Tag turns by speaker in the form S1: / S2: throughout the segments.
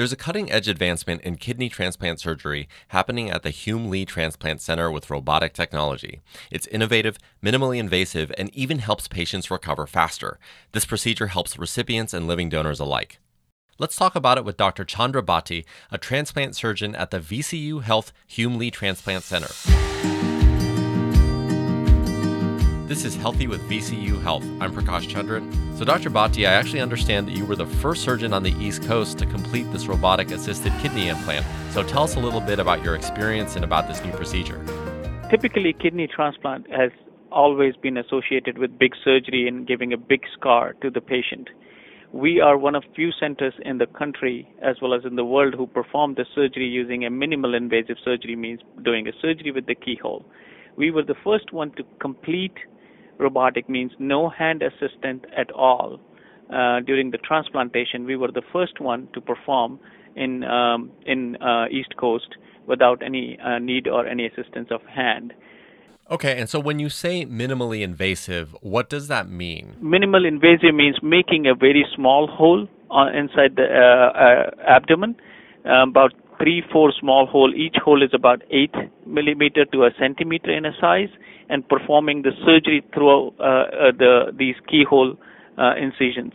S1: There's a cutting edge advancement in kidney transplant surgery happening at the Hume Lee Transplant Center with robotic technology. It's innovative, minimally invasive, and even helps patients recover faster. This procedure helps recipients and living donors alike. Let's talk about it with Dr. Chandra Bhati, a transplant surgeon at the VCU Health Hume Lee Transplant Center. This is Healthy with VCU Health. I'm Prakash Chandran. So, Dr. Bhati, I actually understand that you were the first surgeon on the East Coast to complete this robotic assisted kidney implant. So, tell us a little bit about your experience and about this new procedure.
S2: Typically, kidney transplant has always been associated with big surgery and giving a big scar to the patient. We are one of few centers in the country as well as in the world who perform the surgery using a minimal invasive surgery means doing a surgery with the keyhole. We were the first one to complete robotic means no hand assistant at all. Uh, during the transplantation, we were the first one to perform in um, in uh, East Coast without any uh, need or any assistance of hand.
S1: Okay, and so when you say minimally invasive, what does that mean?
S2: Minimal invasive means making a very small hole inside the uh, uh, abdomen, about three, four small hole. Each hole is about eight millimeter to a centimeter in a size, and performing the surgery through uh, uh, the these keyhole uh, incisions.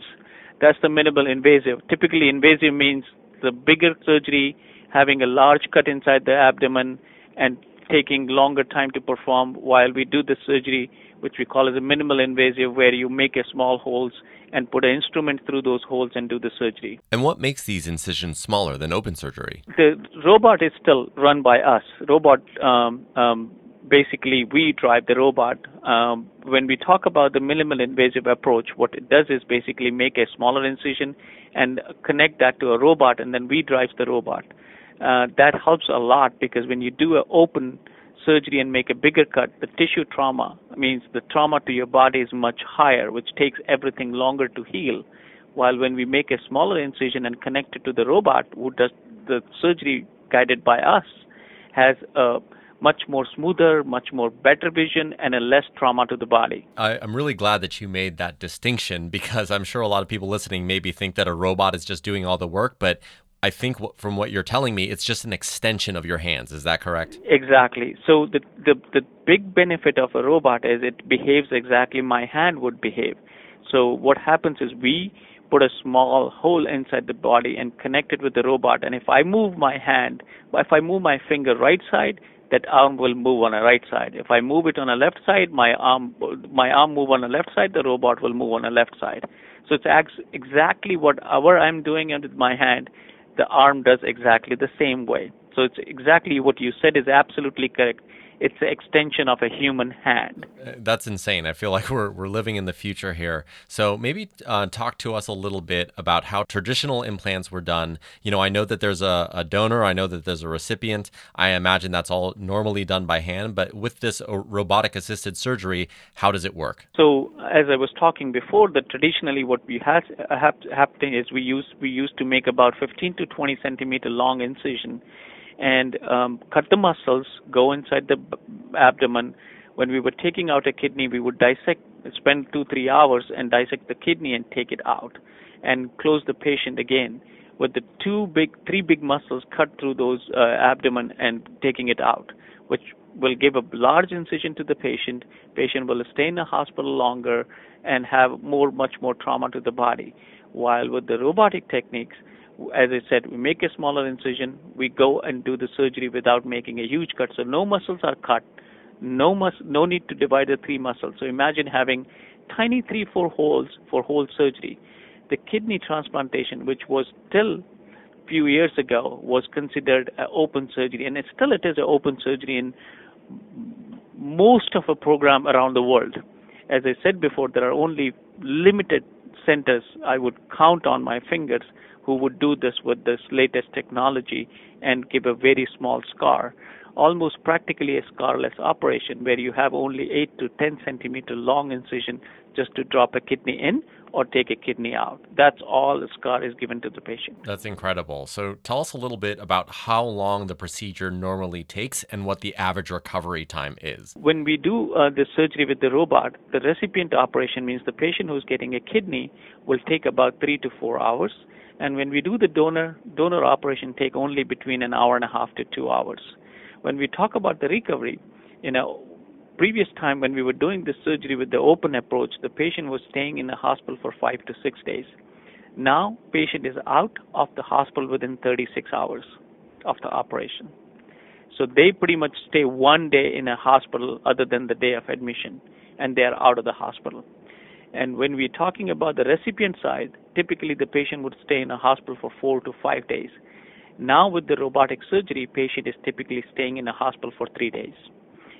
S2: That's the minimal invasive. Typically, invasive means the bigger surgery, having a large cut inside the abdomen, and taking longer time to perform. While we do the surgery, which we call as a minimal invasive, where you make a small holes and put an instrument through those holes and do the surgery.
S1: And what makes these incisions smaller than open surgery?
S2: The robot is still run by us. Robot um, um, basically we drive the robot. Um, when we talk about the minimal invasive approach, what it does is basically make a smaller incision and connect that to a robot, and then we drive the robot. Uh, that helps a lot because when you do an open surgery and make a bigger cut, the tissue trauma means the trauma to your body is much higher, which takes everything longer to heal. While when we make a smaller incision and connect it to the robot, who does the surgery guided by us, has a much more smoother, much more better vision, and a less trauma to the body.
S1: I, am really glad that you made that distinction because I'm sure a lot of people listening maybe think that a robot is just doing all the work, but I think from what you're telling me, it's just an extension of your hands. Is that correct?
S2: Exactly. So the the the big benefit of a robot is it behaves exactly my hand would behave. So what happens is we put a small hole inside the body and connect it with the robot. And if I move my hand, if I move my finger right side, that arm will move on the right side. If I move it on the left side, my arm my arm move on the left side, the robot will move on the left side. So it's exactly whatever I'm doing with my hand, the arm does exactly the same way. So it's exactly what you said is absolutely correct it's an extension of a human hand.
S1: Uh, that's insane. I feel like we're, we're living in the future here. So maybe uh, talk to us a little bit about how traditional implants were done. You know, I know that there's a, a donor, I know that there's a recipient. I imagine that's all normally done by hand, but with this uh, robotic assisted surgery, how does it work?
S2: So, as I was talking before, that traditionally what we had have happening is we used we used to make about 15 to 20 centimeter long incision and um, cut the muscles, go inside the abdomen. When we were taking out a kidney, we would dissect, spend two, three hours and dissect the kidney and take it out and close the patient again with the two big, three big muscles cut through those uh, abdomen and taking it out, which will give a large incision to the patient. Patient will stay in the hospital longer and have more, much more trauma to the body. While with the robotic techniques, as I said, we make a smaller incision, we go and do the surgery without making a huge cut. So no muscles are cut, no mus- no need to divide the three muscles. So imagine having tiny three, four holes for whole surgery. The kidney transplantation, which was still few years ago was considered an open surgery, and it still it is an open surgery in most of a program around the world. As I said before, there are only limited centers I would count on my fingers who would do this with this latest technology and give a very small scar, almost practically a scarless operation where you have only 8 to 10 centimeter long incision just to drop a kidney in or take a kidney out. That's all the scar is given to the patient.
S1: That's incredible. So tell us a little bit about how long the procedure normally takes and what the average recovery time is.
S2: When we do uh, the surgery with the robot, the recipient operation means the patient who's getting a kidney will take about three to four hours And when we do the donor donor operation, take only between an hour and a half to two hours. When we talk about the recovery, you know, previous time when we were doing this surgery with the open approach, the patient was staying in the hospital for five to six days. Now, patient is out of the hospital within 36 hours of the operation. So they pretty much stay one day in a hospital other than the day of admission, and they are out of the hospital. And when we're talking about the recipient side, typically the patient would stay in a hospital for four to five days. Now with the robotic surgery, patient is typically staying in a hospital for three days.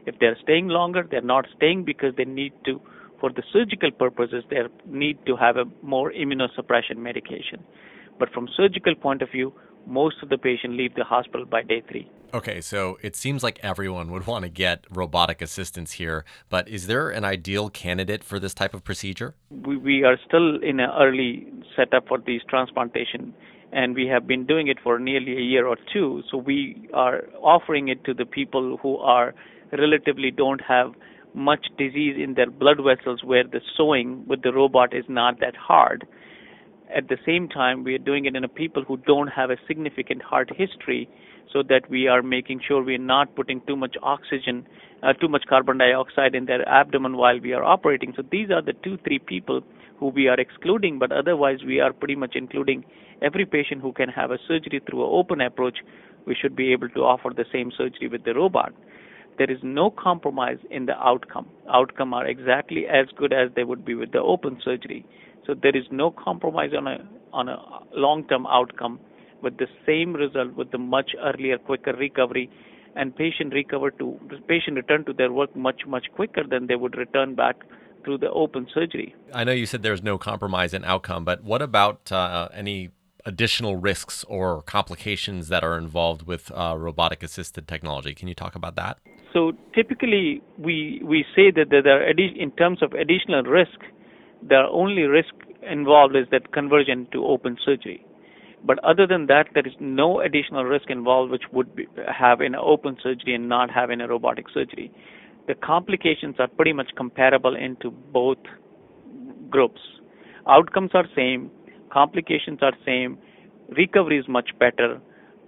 S2: If they're staying longer, they're not staying because they need to, for the surgical purposes, they need to have a more immunosuppression medication. But from surgical point of view, most of the patients leave the hospital by day three.
S1: Okay, so it seems like everyone would want to get robotic assistance here, but is there an ideal candidate for this type of procedure?
S2: We, we are still in an early setup for these transplantation, and we have been doing it for nearly a year or two. So we are offering it to the people who are relatively don't have much disease in their blood vessels where the sewing with the robot is not that hard. At the same time, we are doing it in people who don't have a significant heart history so that we are making sure we are not putting too much oxygen, uh, too much carbon dioxide in their abdomen while we are operating. So these are the two, three people who we are excluding, but otherwise we are pretty much including every patient who can have a surgery through an open approach. We should be able to offer the same surgery with the robot. There is no compromise in the outcome. Outcome are exactly as good as they would be with the open surgery. So there is no compromise on a on a long-term outcome with the same result with the much earlier, quicker recovery, and patient recover to patient return to their work much much quicker than they would return back through the open surgery.
S1: I know you said there's no compromise in outcome, but what about uh, any additional risks or complications that are involved with uh, robotic assisted technology? Can you talk about that?
S2: So typically, we we say that there are in terms of additional risk, the only risk involved is that conversion to open surgery. But other than that, there is no additional risk involved which would be, have in open surgery and not have in a robotic surgery. The complications are pretty much comparable into both groups. Outcomes are same, complications are same, recovery is much better,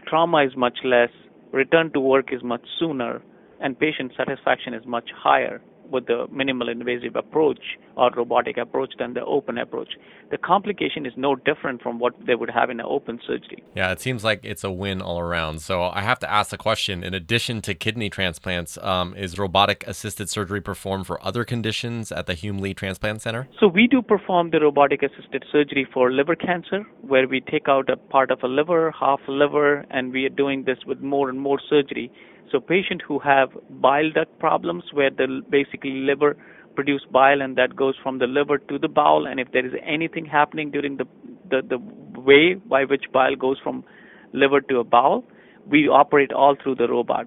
S2: trauma is much less, return to work is much sooner, and patient satisfaction is much higher with the minimal invasive approach or robotic approach than the open approach. The complication is no different from what they would have in an open surgery.
S1: Yeah, it seems like it's a win all around. So I have to ask the question in addition to kidney transplants, um, is robotic assisted surgery performed for other conditions at the Hume Lee Transplant Center?
S2: So we do perform the robotic assisted surgery for liver cancer, where we take out a part of a liver, half a liver, and we are doing this with more and more surgery so patients who have bile duct problems where the basically liver produce bile and that goes from the liver to the bowel and if there is anything happening during the the, the way by which bile goes from liver to a bowel, we operate all through the robot,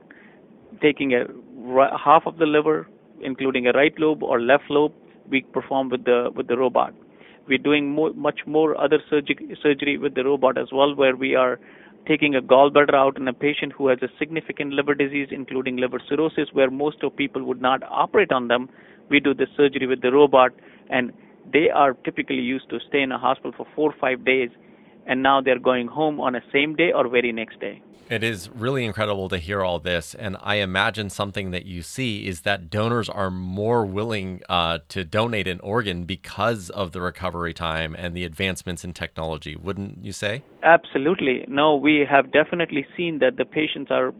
S2: taking a half of the liver, including a right lobe or left lobe, we perform with the with the robot. We're doing more, much more other surgery surgery with the robot as well, where we are taking a gallbladder out in a patient who has a significant liver disease, including liver cirrhosis, where most of people would not operate on them. We do the surgery with the robot, and they are typically used to stay in a hospital for four or five days, and now they're going home on a same day or very next day.
S1: It is really incredible to hear all this. And I imagine something that you see is that donors are more willing uh, to donate an organ because of the recovery time and the advancements in technology, wouldn't you say?
S2: Absolutely. No, we have definitely seen that the patients are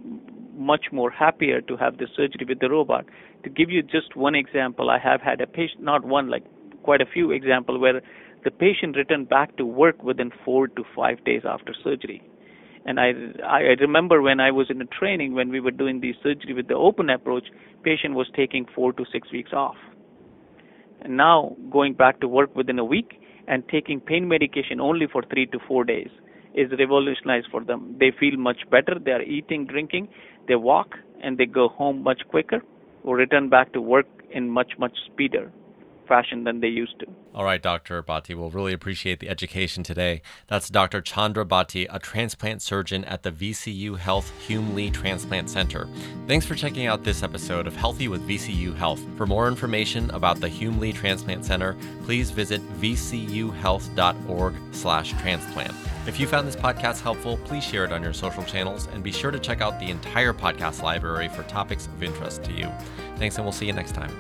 S2: much more happier to have the surgery with the robot. To give you just one example, I have had a patient, not one, like quite a few examples, where the patient returned back to work within four to five days after surgery. And I, I remember when I was in a training when we were doing the surgery with the open approach, patient was taking four to six weeks off. And now going back to work within a week and taking pain medication only for three to four days is revolutionized for them. They feel much better. They are eating, drinking, they walk, and they go home much quicker or return back to work in much, much speeder fashion than they used to.
S1: All right, Dr. Bhati, we'll really appreciate the education today. That's Dr. Chandra Bhati, a transplant surgeon at the VCU Health Hume Lee Transplant Center. Thanks for checking out this episode of Healthy with VCU Health. For more information about the Hume Lee Transplant Center, please visit vcuhealth.org/transplant. If you found this podcast helpful, please share it on your social channels and be sure to check out the entire podcast library for topics of interest to you. Thanks, and we'll see you next time.